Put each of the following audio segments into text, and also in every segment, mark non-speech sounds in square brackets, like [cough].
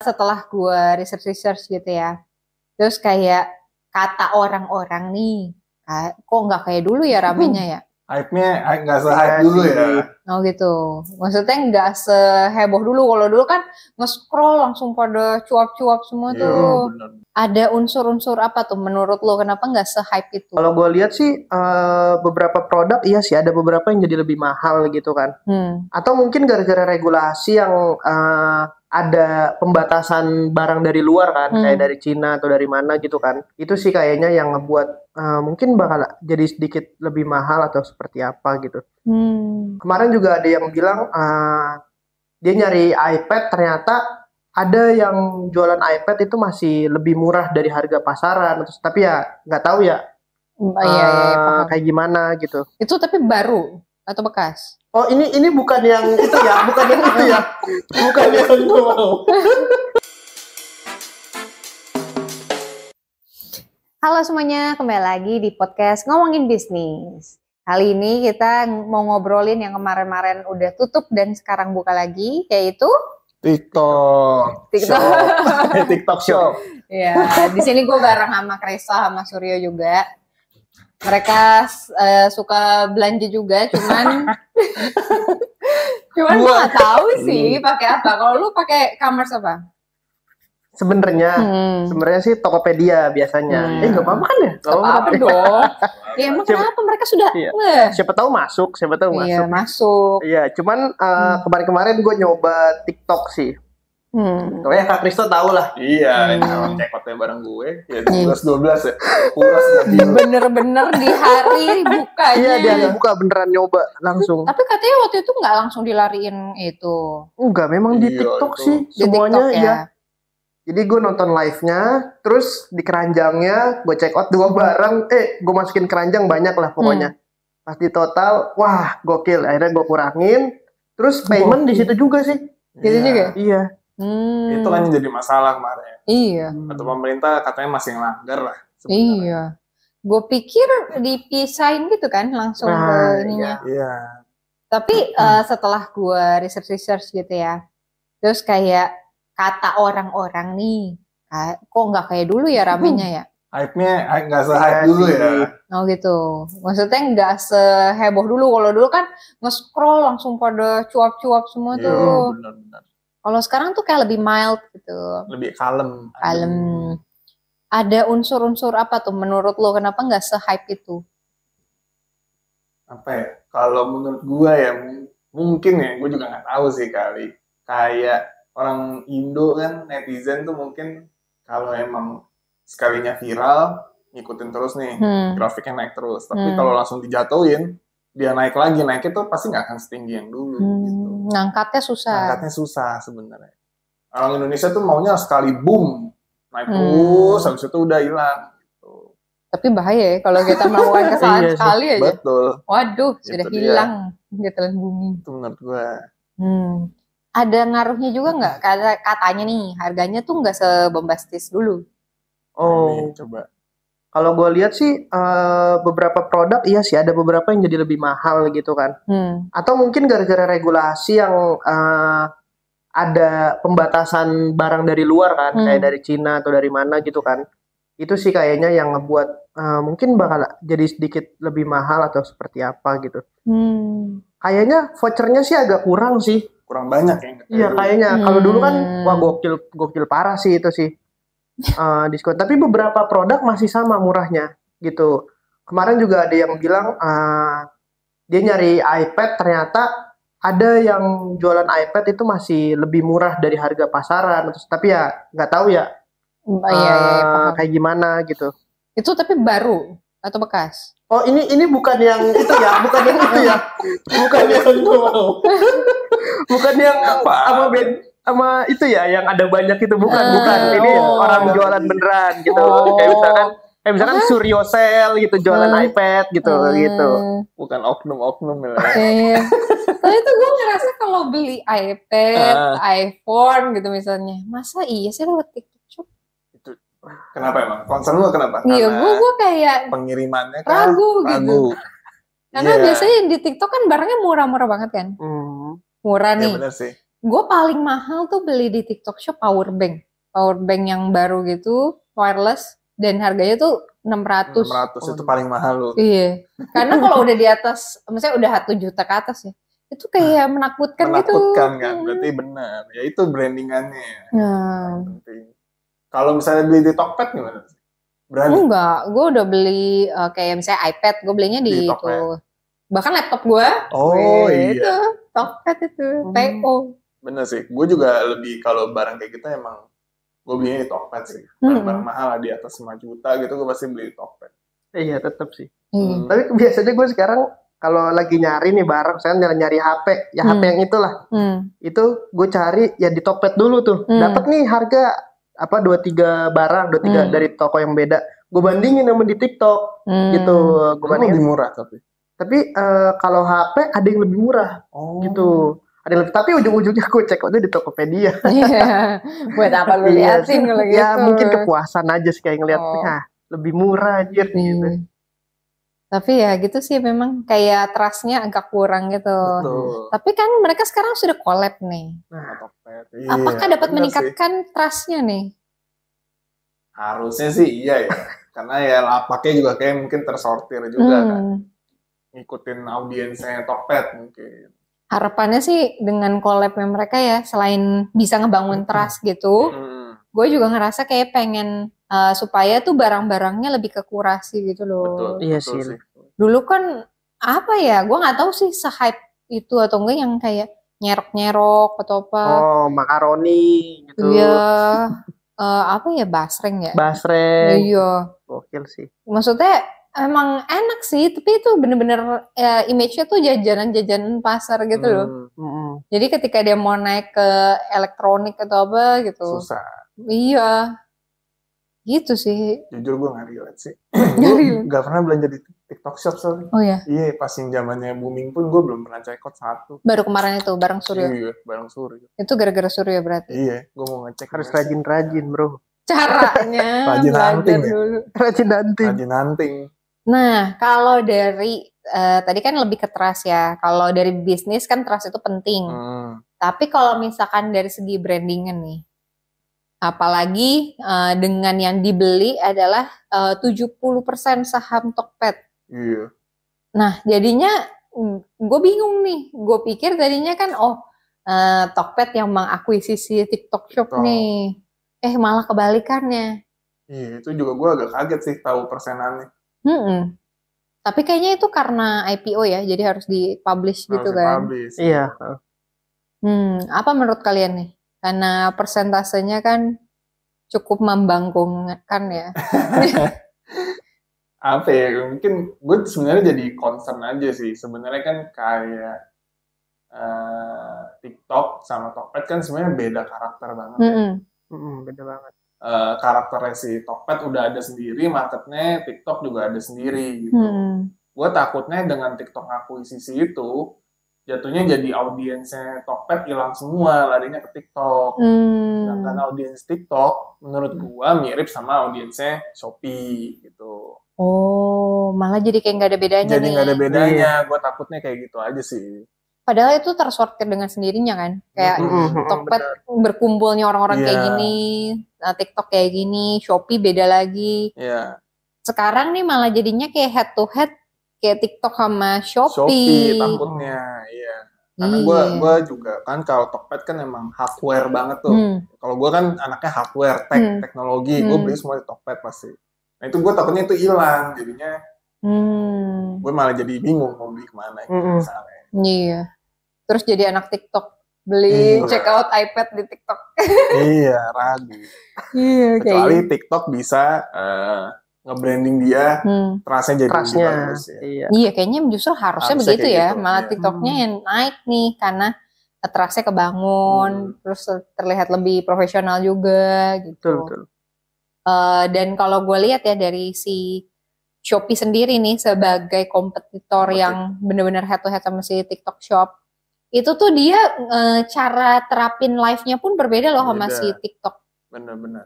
setelah gue research-research gitu ya, terus kayak kata orang-orang nih, kok nggak kayak dulu ya ramenya ya? [laughs] Hype-nya nggak se-hype dulu ya. Oh gitu. Maksudnya nggak seheboh dulu. Kalau dulu kan nge-scroll langsung pada cuap-cuap semua Iya, tuh. bener. Ada unsur-unsur apa tuh menurut lo? Kenapa nggak se-hype itu? Kalau gue lihat sih eh, beberapa produk iya sih ada beberapa yang jadi lebih mahal gitu kan. Hmm. Atau mungkin gara-gara regulasi yang eh, ada pembatasan barang dari luar kan, Hmm. kayak dari Cina atau dari mana gitu kan. Itu sih kayaknya yang ngebuat eh, mungkin bakal jadi sedikit lebih mahal atau seperti apa gitu. Hmm. Kemarin juga ada yang bilang eh, dia nyari iPad ternyata ada yang jualan iPad itu masih lebih murah dari harga pasaran. Terus, tapi ya nggak tahu ya Oh, iya, iya, iya, eh, kayak gimana gitu. Itu tapi baru atau bekas? Oh ini ini bukan yang itu ya, bukan yang itu ya, bukan yang itu mau. Halo semuanya, kembali lagi di podcast Ngomongin Bisnis. Kali ini kita mau ngobrolin yang kemarin-kemarin udah tutup dan sekarang buka lagi, yaitu TikTok. TikTok. Shop. [laughs] TikTok Shop. Ya, di sini gue bareng sama Kresa sama Suryo juga. Mereka eh, suka belanja juga, cuman [laughs] cuman gue nggak tahu sih pakai apa. Kalau lu pakai commerce apa? Sebenarnya Hmm. sebenarnya sih Tokopedia biasanya. Hmm. Eh nggak apa-apa kan ya? Nggak Gak apa-apa dong. [laughs] Ya emang Siapa- kenapa mereka sudah? Iya. Weh. Siapa tahu masuk, siapa tahu Iya masuk. masuk. Iya, cuman eh, Hmm. kemarin-kemarin gue nyoba TikTok sih. Hmm. Pokoknya Kak Kristo tahu lah. Iya, ini Hmm. cekotnya bareng gue. Ya, Iya. 12 12 ya. Kuras gak gitu. Bener-bener di hari bukanya. Iya dia buka beneran nyoba langsung. Tapi katanya waktu itu nggak langsung dilariin itu Enggak, memang di Iya, TikTok itu. sih di semuanya TikTok ya. ya. Jadi gue nonton live-nya, terus di keranjangnya gue check out dua barang, eh gue masukin keranjang banyak lah pokoknya. Pas di total, wah gokil. Akhirnya gue kurangin, terus payment di situ juga sih. Gitu Iya. juga? Iya. Hmm. Itu kan yang jadi masalah kemarin. Iya. Atau pemerintah katanya masih ngelanggar lah. sebenarnya. Iya. Gue pikir dipisahin gitu kan langsung Nah, ke ininya. Iya. Tapi eh, setelah gue research-research gitu ya, terus kayak kata orang-orang nih, kok nggak kayak dulu ya ramenya ya? Hype-nya nggak se-hype Iya dulu sih. ya. Oh gitu. Maksudnya nggak seheboh dulu. Kalau dulu kan nge-scroll langsung pada cuap-cuap semua Iya, tuh. benar-benar. Kalau sekarang tuh kayak lebih mild gitu. Lebih kalem. Kalem. Ada unsur-unsur apa tuh menurut lo kenapa nggak se-hype itu? apa ya kalau menurut gua ya mungkin ya gue juga nggak tahu sih kali kayak orang Indo kan netizen tuh mungkin kalau emang sekalinya viral ngikutin terus nih Hmm. grafiknya naik terus tapi Hmm. kalau langsung dijatuhin dia naik lagi naiknya tuh pasti nggak akan setinggi yang dulu Hmm, ngangkatnya susah. angkatnya susah sebenarnya orang Indonesia tuh maunya sekali boom naik Hmm. terus habis itu udah hilang gitu. Tapi bahaya ya kalau kita melakukan [laughs] kesalahan Iya sekali aja. betul Waduh, Itu sudah dia. hilang di telan bumi. itu menurut gua Hmm. Ada ngaruhnya juga nggak? Kata katanya nih harganya tuh nggak sebombastis dulu. Oh, Nih, coba kalau gue lihat sih eh, beberapa produk iya sih ada beberapa yang jadi lebih mahal gitu kan. Hmm. Atau mungkin gara-gara regulasi yang eh, ada pembatasan barang dari luar kan, Hmm. kayak dari Cina atau dari mana gitu kan. Itu sih kayaknya yang ngebuat eh, mungkin bakal jadi sedikit lebih mahal atau seperti apa gitu. Hmm. Kayaknya vouchernya sih agak kurang sih. kurang banyak ya Iya kayaknya. Kalau dulu kan Hmm. wah gokil gokil parah sih itu sih. Eh, diskon. Tapi beberapa produk masih sama murahnya gitu. Kemarin juga ada yang bilang eh, dia nyari iPad ternyata ada yang jualan iPad itu masih lebih murah dari harga pasaran. Terus tapi ya nggak tahu ya Oh, iya, iya, iya, eh, paham. kayak gimana gitu. Itu tapi baru atau bekas? Oh ini ini bukan yang itu ya, bukan yang itu ya, [laughs] bukan yang [laughs] bukan yang Apa? sama bed sama itu ya yang ada banyak itu bukan Ah, bukan ini oh. orang jualan beneran gitu Oh. kayak misalkan kayak misalkan Suryo Sale gitu jualan Hmm. iPad gitu gitu Hmm. bukan oknum-oknum ya. Iya. Tapi itu gue ngerasa kalau beli iPad, Ah. iPhone gitu misalnya, masa iya sih lewat TikTok Shop? Kenapa emang? Concern lu kenapa? Iya, Karena gue gue kayak pengirimannya kan ragu gitu. ragu. Karena Iya. biasanya di TikTok kan barangnya murah-murah banget kan. Hmm. Murah Iya nih. bener sih. Gue paling mahal tuh beli di TikTok Shop power bank. Power bank yang baru gitu, wireless dan harganya tuh 600. 600 itu paling mahal loh. Iya. Karena kalau udah di atas, misalnya udah 1 juta ke atas ya, itu kayak menakutkan, gitu. Menakutkan kan, Hmm. berarti benar. Ya itu brandingannya. Nah. Kalau misalnya beli di Tokped gimana? sih? Berani? enggak, gue udah beli uh, kayak misalnya iPad, gue belinya di, Di itu. Bahkan laptop gue, Oh itu iya, Tokped itu, Hmm. TO. Bener sih. Gue juga lebih kalau barang kayak gitu emang gue belinya di Tokped sih. Barang-barang Hmm. mahal lah di atas 5 juta gitu gue pasti beli di Tokped. Iya tetap sih. Iya. Hmm. Tapi biasanya gue sekarang kalau lagi nyari nih barang, saya nyari, nyari HP, ya HP Hmm. yang itulah. Hmm. Itu gue cari ya di Tokped dulu tuh. Hmm. Dapat nih harga apa dua tiga barang, dua tiga Hmm. dari toko yang beda. Gue bandingin sama di TikTok Hmm. gitu. Gue bandingin. lebih murah tapi. Tapi eh, kalau HP ada yang lebih murah Oh. gitu. Ada yang lebih, tapi ujung-ujungnya gue cek waktu di Tokopedia. [laughs] Iya. Buat apa lu Iya, liatin kalau gitu? Ya mungkin kepuasan aja sih kayak ngeliat, Oh. "Nah, lebih murah anjir gitu. Iya. Tapi ya gitu sih memang kayak trustnya agak kurang gitu. Betul. Tapi kan mereka sekarang sudah collab nih. Tokped. Iya, Apakah dapat bener sih. meningkatkan trustnya nih? Harusnya sih iya ya. [laughs] Karena ya lapaknya juga kayak mungkin tersortir juga kan. Hmm. Ngikutin audiensnya Tokped mungkin. Harapannya sih dengan collabnya mereka ya selain bisa ngebangun Hmm. trust gitu, Hmm, gue juga ngerasa kayak pengen uh, supaya tuh barang-barangnya lebih kekurasi gitu loh. betul. Iya betul sih. Dulu kan apa ya? Gue nggak tahu sih se-hype itu atau enggak yang kayak nyerok-nyerok atau apa. Oh, makaroni gitu. Iya. Eh, apa ya basreng ya? Basreng. Iya. Gokil sih. Maksudnya emang enak sih, tapi itu bener-bener ya, image-nya tuh jajanan-jajanan pasar gitu loh. Hmm, Mm-mm. Jadi ketika dia mau naik ke elektronik atau apa gitu, susah. iya, gitu sih. Jujur gue gak relate sih. [clears throat] Nggak gue gak pernah belanja di TikTok Shop soalnya. Oh ya, Iya, pas yang zamannya booming pun gue belum pernah cekot satu. baru kemarin itu bareng Suryo. Iya, bareng Suryo. Itu gara-gara Suryo berarti. Iya, gue mau ngecek. Harus rajin-rajin, Bro. Caranya Rajin hunting ya? dulu. Rajin nanti. Rajin hunting. Nah, kalau dari eh, tadi kan lebih ke trust ya. Kalau dari bisnis kan trust itu penting. Hmm. Tapi kalau misalkan dari segi brandingan nih, apalagi eh, dengan yang dibeli adalah eh, 70% saham Tokped. Iya. Nah, jadinya gue bingung nih. Gue pikir tadinya kan oh eh, Tokped yang mengakuisisi TikTok Shop TikTok. nih. Eh malah kebalikannya. Iya, itu juga gue agak kaget sih tahu persenannya. Mm-mm. Tapi kayaknya itu karena IPO ya, jadi harus dipublish gitu Harus kan. dipublish. Iya. Hmm, apa menurut kalian nih? Karena persentasenya kan cukup membangkungkan ya. [laughs] Apa ya, mungkin gue sebenarnya jadi concern aja sih. Sebenarnya kan kayak eh, TikTok sama Tokped kan sebenarnya beda karakter banget. ya. Mm-mm. Mm-mm, beda banget. Eh, karakternya si Tokped udah ada sendiri, marketnya TikTok juga ada sendiri gitu. Hmm. Gue takutnya dengan TikTok akuisisi itu jatuhnya jadi audiensnya Tokped hilang semua larinya ke TikTok. Hmm. Sedangkan audiens TikTok menurut gua mirip sama audiensnya Shopee gitu. Oh, malah jadi kayak nggak ada bedanya Jadi nih. nggak ada bedanya. Gua takutnya kayak gitu aja sih. Padahal itu tersortir dengan sendirinya kan. Kayak. Mm-mm, mm-mm, Tokped benar. berkumpulnya orang-orang kayak Iya. gini, nah, TikTok kayak gini, Shopee beda lagi. Ya, Sekarang nih malah jadinya kayak head to head kayak TikTok sama Shopee. Shopee takutnya, iya. Karena gua Iya. gua juga kan kalau Tokped kan emang hardware banget tuh. Hmm. Kalau gua kan anaknya hardware, tech, Hmm. teknologi, gua Hmm. beli semua di Tokped pasti. Nah itu gua takutnya itu hilang, jadinya Hmm. gue malah jadi bingung mau beli ke mana gitu, misalnya. Iya. Terus jadi anak TikTok beli Iya. check out iPad di TikTok. iya, ragu. Iya Kecuali TikTok bisa eh, nge-branding dia, Hmm. trustnya jadi lebih Trustnya. bagus ya. Iya. Iya, kayaknya justru harusnya, Harusnya begitu ya. gitu, Malah iya. TikToknya Hmm. yang naik nih karena trustnya kebangun, Hmm. terus terlihat lebih profesional juga gitu. Betul, betul. Eh, dan kalau gue lihat ya dari si Shopee sendiri nih sebagai kompetitor Kompetitor. yang benar-benar head to head sama si TikTok Shop, itu tuh dia eh, cara terapin live-nya pun berbeda loh sama si TikTok. Bener-bener.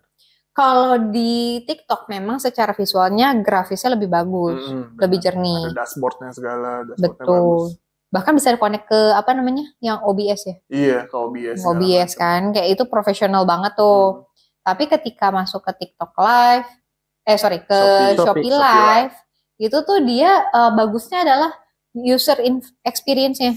Kalau di TikTok memang secara visualnya grafisnya lebih bagus, Mm-mm, lebih jernih. Ada dashboardnya segala, dashboardnya Betul. bagus. bahkan bisa connect ke apa namanya yang OBS ya Iya, ke OBS. OBS kan kayak itu profesional banget tuh tapi ketika masuk ke TikTok Live eh sorry ke Shopee. Shopee, Shopee. Live itu tuh dia eh, bagusnya adalah user in- experience-nya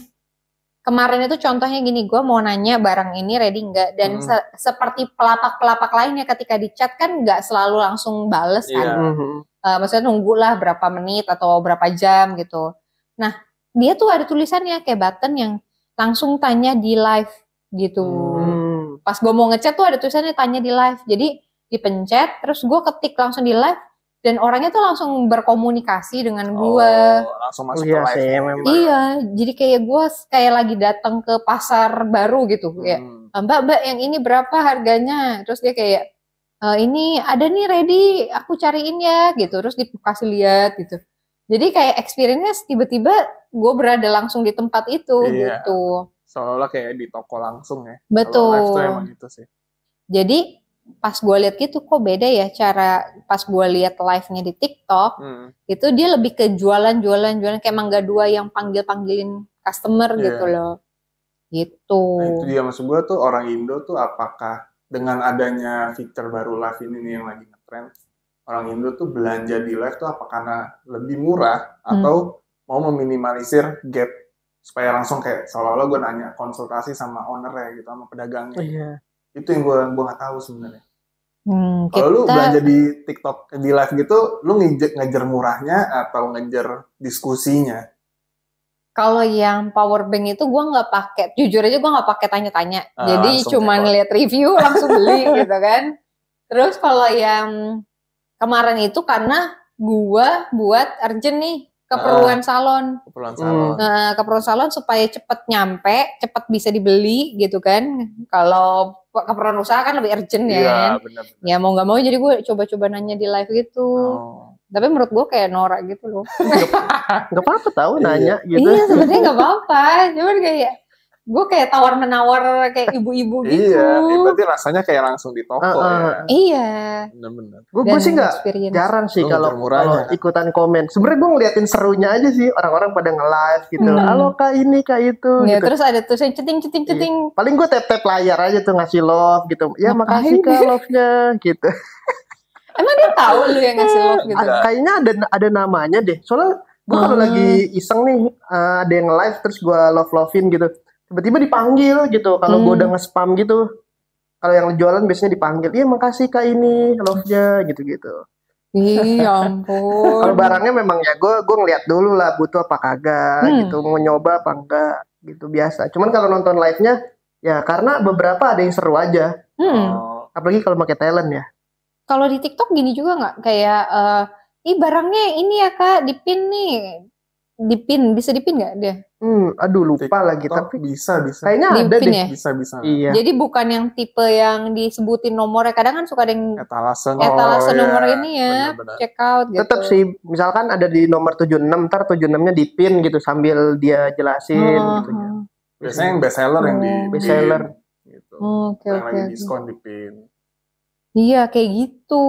kemarin itu contohnya gini gue mau nanya barang ini ready nggak dan Hmm. se- seperti pelapak-pelapak lainnya ketika di chat kan nggak selalu langsung bales kan Iya. Mhm. Eh, maksudnya nunggulah berapa menit atau berapa jam gitu. Nah, dia tuh ada tulisannya kayak button yang langsung tanya di live gitu. Hmm. Pas gue mau ngechat tuh ada tulisannya tanya di live. Jadi dipencet, terus gue ketik langsung di live dan orangnya tuh langsung berkomunikasi dengan gue. Oh, langsung masuk Iya ke live. memang. Iya, jadi kayak gue kayak lagi datang ke pasar baru gitu. Kayak Hmm. Mbak, Mbak yang ini berapa harganya? Terus dia kayak "E, ini ada nih ready, aku cariin ya gitu. Terus dikasih lihat gitu. Jadi kayak experience tiba-tiba gue berada langsung di tempat itu Iya. gitu. Seolah-olah kayak di toko langsung ya. Kalau live tuh Betul. emang gitu sih. Jadi pas gue lihat gitu kok beda ya cara pas gue lihat live-nya di TikTok Hmm. itu dia lebih ke jualan-jualan jualan kayak Mangga Dua yang panggil-panggilin customer Iya. gitu loh. Gitu. Nah, itu dia maksud gue tuh orang Indo tuh apakah dengan adanya fitur baru live ini nih yang lagi ngetrend, orang Indo tuh belanja di live tuh apa karena lebih murah Hmm. atau mau meminimalisir gap supaya langsung kayak seolah-olah gue nanya konsultasi sama owner ya gitu sama pedagangnya. Iya. Itu yang gue gue nggak tahu sebenarnya. Hmm, Kalau lu kita- belanja di TikTok di live gitu, lu ngejar, ngejar murahnya atau ngejar diskusinya? Kalau yang power bank itu gue nggak pakai, jujur aja gue nggak pakai tanya-tanya. Ah, Jadi cuma ngeliat review [laughs] langsung beli [laughs] gitu kan. Terus kalau yang kemarin itu karena gue buat urgent nih keperluan salon. Keperluan Hmm. salon. Nah, keperluan salon supaya cepet nyampe, cepet bisa dibeli gitu kan. Kalau keperluan usaha kan lebih urgent ya. kan. Iya, benar. Ya mau nggak mau jadi gue coba-coba nanya di live gitu. Oh. Tapi menurut gue kayak norak gitu loh. Gak apa-apa tahu [laughs] Iya. nanya gitu. Iya sebenarnya nggak apa-apa, cuman kayak gue kayak tawar menawar kayak [laughs] ibu-ibu gitu. Iya, berarti rasanya kayak langsung di toko Ah, ah. ya. Iya. Benar-benar. Gue sih nggak jarang sih kalau kalau kan? ikutan komen. Sebenarnya gue ngeliatin serunya aja sih orang-orang pada nge-live gitu. Hmm. Halo kak ini kak itu. Ya, gitu. terus ada tuh saya ceting ceting ceting. Paling gue tap tap layar aja tuh ngasih love gitu. Ya makasih kak [laughs] love-nya gitu. Emang dia tahu lu yang ngasih love gitu. Ada. Kayaknya ada ada namanya deh. Soalnya gue kalau Hmm. lagi iseng nih uh, ada yang live terus gue love lovein gitu. Tiba-tiba dipanggil gitu. Kalau gue Hmm. udah nge-spam gitu. Kalau yang jualan biasanya dipanggil. Iya makasih kak ini love-nya gitu-gitu. Iya ampun. Kalau barangnya memang ya gue gue ngeliat dulu lah butuh apa kagak Hmm. gitu mau nyoba apa enggak gitu biasa. Cuman kalau nonton live-nya ya karena beberapa ada yang seru aja. Hmm. Oh, Apalagi kalau pakai talent ya. Kalau di TikTok gini juga nggak kayak eh ih barangnya ini ya kak dipin nih dipin bisa dipin nggak dia? Hmm, aduh lupa TikTok lagi tapi bisa bisa. kayaknya Di ada deh. ya? Bisa bisa. Iya. Jadi bukan yang tipe yang disebutin nomornya kadang kan suka ada yang Etalase. etalase Oh, nomor iya. ini ya Benar-benar. check out gitu. Tetap sih misalkan ada di nomor 76 ntar 76-nya di pin gitu sambil dia jelasin Oh, gitu ya. Biasanya yang best seller yang di Oh. Best seller. Gitu. oh, Oke yang lagi diskon di pin. Iya kayak gitu.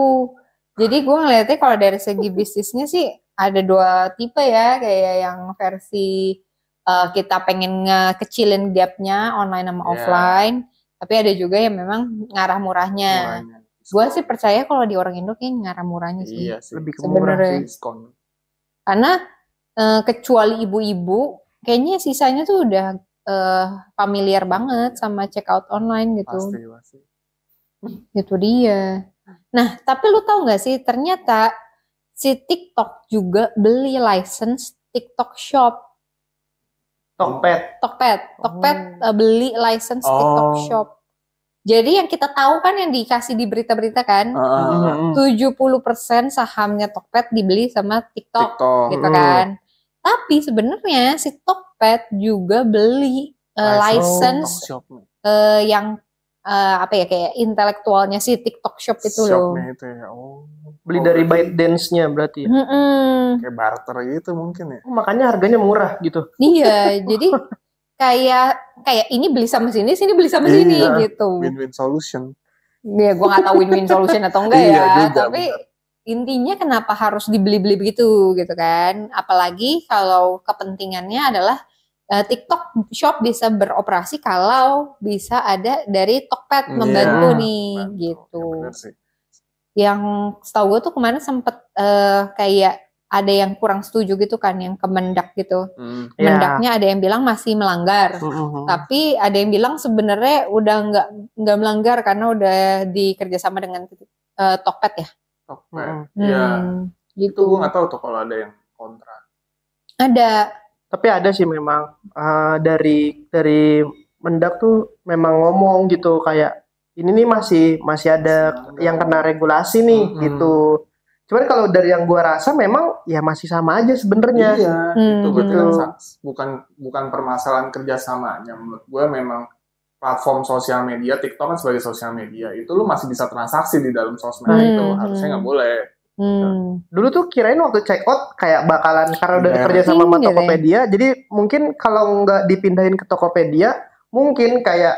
Jadi gue ngeliatnya kalau dari segi [laughs] bisnisnya sih ada dua tipe ya, kayak yang versi eh, kita pengen ngekecilin gapnya online sama Iya. offline, tapi ada juga yang memang ngarah murahnya. Murahnya. Gue sih percaya kalau di orang Indo kayaknya ngarah murahnya sih. Iya sih. Lebih ke murah sih. Diskon. Karena eh, kecuali ibu-ibu, kayaknya sisanya tuh udah eh, familiar banget sama checkout online gitu. Pasti pasti. Itu dia. Nah, tapi lu tahu nggak sih ternyata si TikTok juga beli license TikTok Shop, Tokped. Tokped. Tokped Oh. eh, beli license TikTok Oh. Shop. Jadi yang kita tahu kan yang dikasih di berita-berita kan, Ah, ah, ah. Hmm. 70% sahamnya Tokped dibeli sama TikTok, TikTok. gitu Hmm. kan. Tapi sebenarnya si Tokped juga beli eh, license shop eh, yang eh, apa ya kayak intelektualnya si TikTok Shop itu loh. Shopnya itu ya. Oh. Beli Oh, dari berarti ByteDance-nya berarti ya. Mm-mm. Kayak barter gitu mungkin ya. Oh, makanya harganya murah gitu. Iya, [laughs] jadi kayak kayak ini beli sama sini, sini beli sama sini Iya. gitu. Win-win solution. Ya, gua nggak tahu win-win solution atau enggak Iya ya, juga, tapi intinya kenapa harus dibeli-beli begitu gitu kan? Apalagi kalau kepentingannya adalah eh, TikTok Shop bisa beroperasi kalau bisa ada dari Tokped Iya, membantu nih Bantu. gitu. Ya. Yang setahu gue tuh kemarin sempet eh, kayak ada yang kurang setuju gitu kan yang Kemendak gitu. Hmm. Ya. Mendaknya ada yang bilang masih melanggar. Mm-mm. Tapi ada yang bilang sebenarnya udah nggak nggak melanggar karena udah dikerjasama dengan eh, Tokped ya. Tokped. Mm. Iya. Hmm, Itu gitu. gue nggak tahu tuh kalau ada yang kontra. Ada. Tapi ada sih memang eh, dari dari mendak tuh memang ngomong gitu kayak ini nih masih masih ada yang kena regulasi nih Mm-mm. gitu. Cuman kalau dari yang gua rasa memang ya masih sama aja sebenarnya. Iya, Hmm. itu berarti kan Gitu. bukan bukan permasalahan kerjasamanya. Menurut gue memang platform sosial media, TikTok kan sebagai sosial media, itu lu masih bisa transaksi di dalam sosmed Hmm, itu. Harusnya nggak hmm. boleh. Hmm. Dulu tuh kirain waktu check out kayak bakalan karena udah Direct. kerja sama sama Gitu ya. Tokopedia, jadi mungkin kalau nggak dipindahin ke Tokopedia, mungkin kayak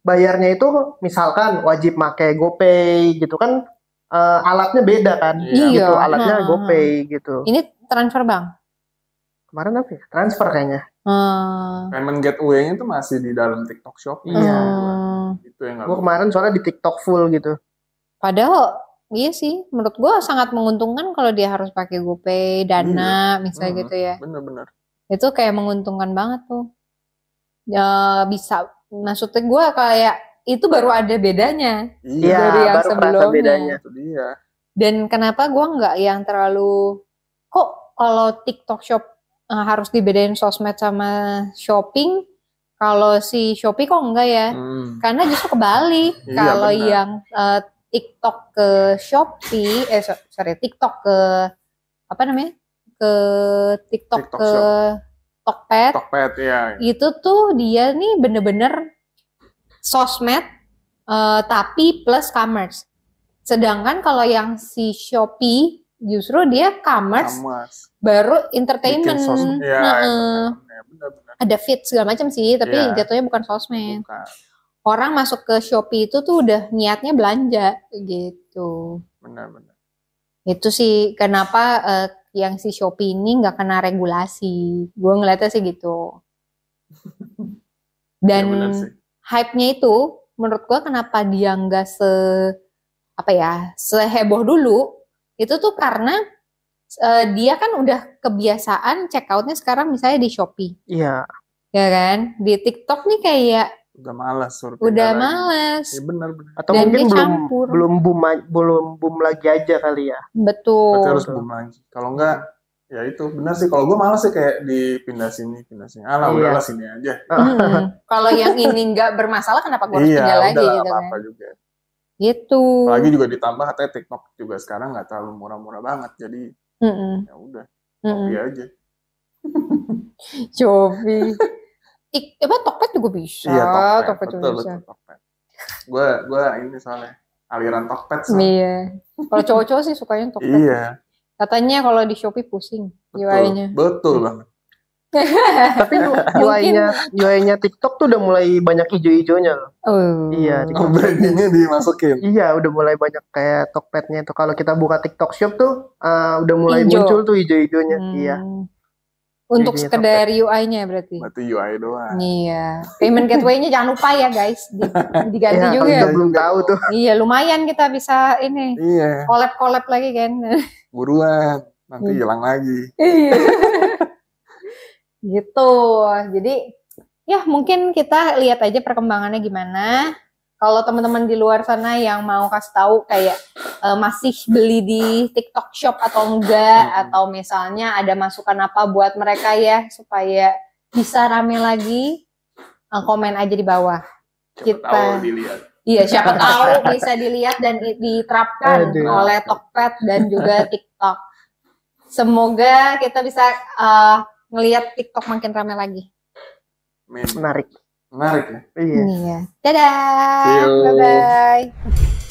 bayarnya itu misalkan wajib pakai GoPay gitu kan eh, alatnya beda kan, Iya. gitu Iya. alatnya ha, GoPay gitu. Ini transfer bank. Kemarin apa ya? Transfer kayaknya. Hmm. Payment gateway-nya itu masih di dalam TikTok Shop. Iya. Hmm. Itu yang Gue kemarin soalnya di TikTok full gitu. Padahal iya sih, menurut gua sangat menguntungkan kalau dia harus pakai GoPay, Dana, misalnya Hmm. gitu ya. Bener-bener. Itu kayak menguntungkan banget tuh. Ya bisa, maksudnya gua kayak itu baru ada bedanya. Iya, Dari yang baru sebelumnya. bedanya. Dia. Dan kenapa gua nggak yang terlalu kok kalau TikTok Shop eh, harus dibedain sosmed sama shopping, kalau si Shopee kok enggak ya? Hmm. Karena justru kebalik. Iya, Kalau yang eh, TikTok ke Shopee, eh so- sorry, TikTok ke apa namanya? Ke TikTok, TikTok ke Tokped, Tokped ya. itu tuh dia nih bener-bener sosmed eh, tapi plus commerce. Sedangkan kalau yang si Shopee justru dia commerce Kamas. baru Bikin entertainment. Ya. Ya, bener-bener. Ada fit segala macam sih, tapi Iya. jatuhnya bukan sosmed Bukan. Orang masuk ke Shopee itu tuh udah niatnya belanja gitu. Bener-bener. Itu sih kenapa eh, yang si Shopee ini nggak kena regulasi. Gue ngeliatnya sih gitu. [laughs] Dan Ya, hype-nya itu menurut gue kenapa dia nggak se apa ya seheboh dulu itu tuh karena eh, dia kan udah kebiasaan check out-nya sekarang misalnya di Shopee Iya. ya kan di TikTok nih kayak Udah malas suruh udah lagi. males Ya bener-bener. Atau Dan mungkin belum campur. belum boom belum boom lagi aja kali ya. betul Berarti harus boom lagi. Kalau enggak, ya itu benar sih. Kalau gue malas sih kayak dipindah sini, pindah sini. Alah, Iya. udahlah sini aja. Mm-mm. Kalau yang ini nggak bermasalah, kenapa gue harus iya, pindah lagi gitu kan? apa-apa juga. Gitu. Apalagi juga ditambah katanya TikTok juga sekarang nggak terlalu murah-murah banget. Jadi Mm-mm. ya udah, Mm-mm. kopi aja. [laughs] Shopee. Ik, apa Tokped juga bisa. Iya, Tokped. Tokped juga betul, bisa. betul, Tokped. Gue gue ini soalnya aliran Tokped. soalnya. Iya. Kalau cowok-cowok sih sukanya Tokped. Iya, Katanya kalau di Shopee pusing betul. UI-nya. Betul banget. [laughs] Tapi UI-nya UI-nya TikTok tuh udah mulai banyak ijo-ijonya loh. Oh. Iya, Oh, brandingnya dimasukin. Iya, udah mulai banyak kayak Tokped-nya itu. Kalau kita buka TikTok Shop tuh eh, udah mulai Ijo. muncul tuh ijo-ijonya. Hmm. Iya. Untuk Giginya sekedar UI-nya berarti. Berarti UI doang. Iya. Payment gateway-nya jangan lupa ya guys. Di- [laughs] diganti Iya, juga. ya. kita belum tahu tuh. Iya, lumayan kita bisa ini Iya, collab-collab lagi kan. [laughs] buruan. Nanti Iya. hilang lagi. Iya. [laughs] gitu. Jadi ya mungkin kita lihat aja perkembangannya gimana. Kalau teman-teman di luar sana yang mau kasih tahu kayak eh, masih beli di TikTok Shop atau enggak Hmm. atau misalnya ada masukan apa buat mereka ya supaya bisa rame lagi eh, komen aja di bawah. Siapa Kita- tahu dilihat. Iya, siapa [laughs] tahu bisa dilihat dan diterapkan Aduh. oleh Tokped dan juga TikTok. Semoga kita bisa eh, ngelihat TikTok makin ramai lagi. Menarik. Menarik ya. Iya. Iya. Dadah. See you. Bye bye.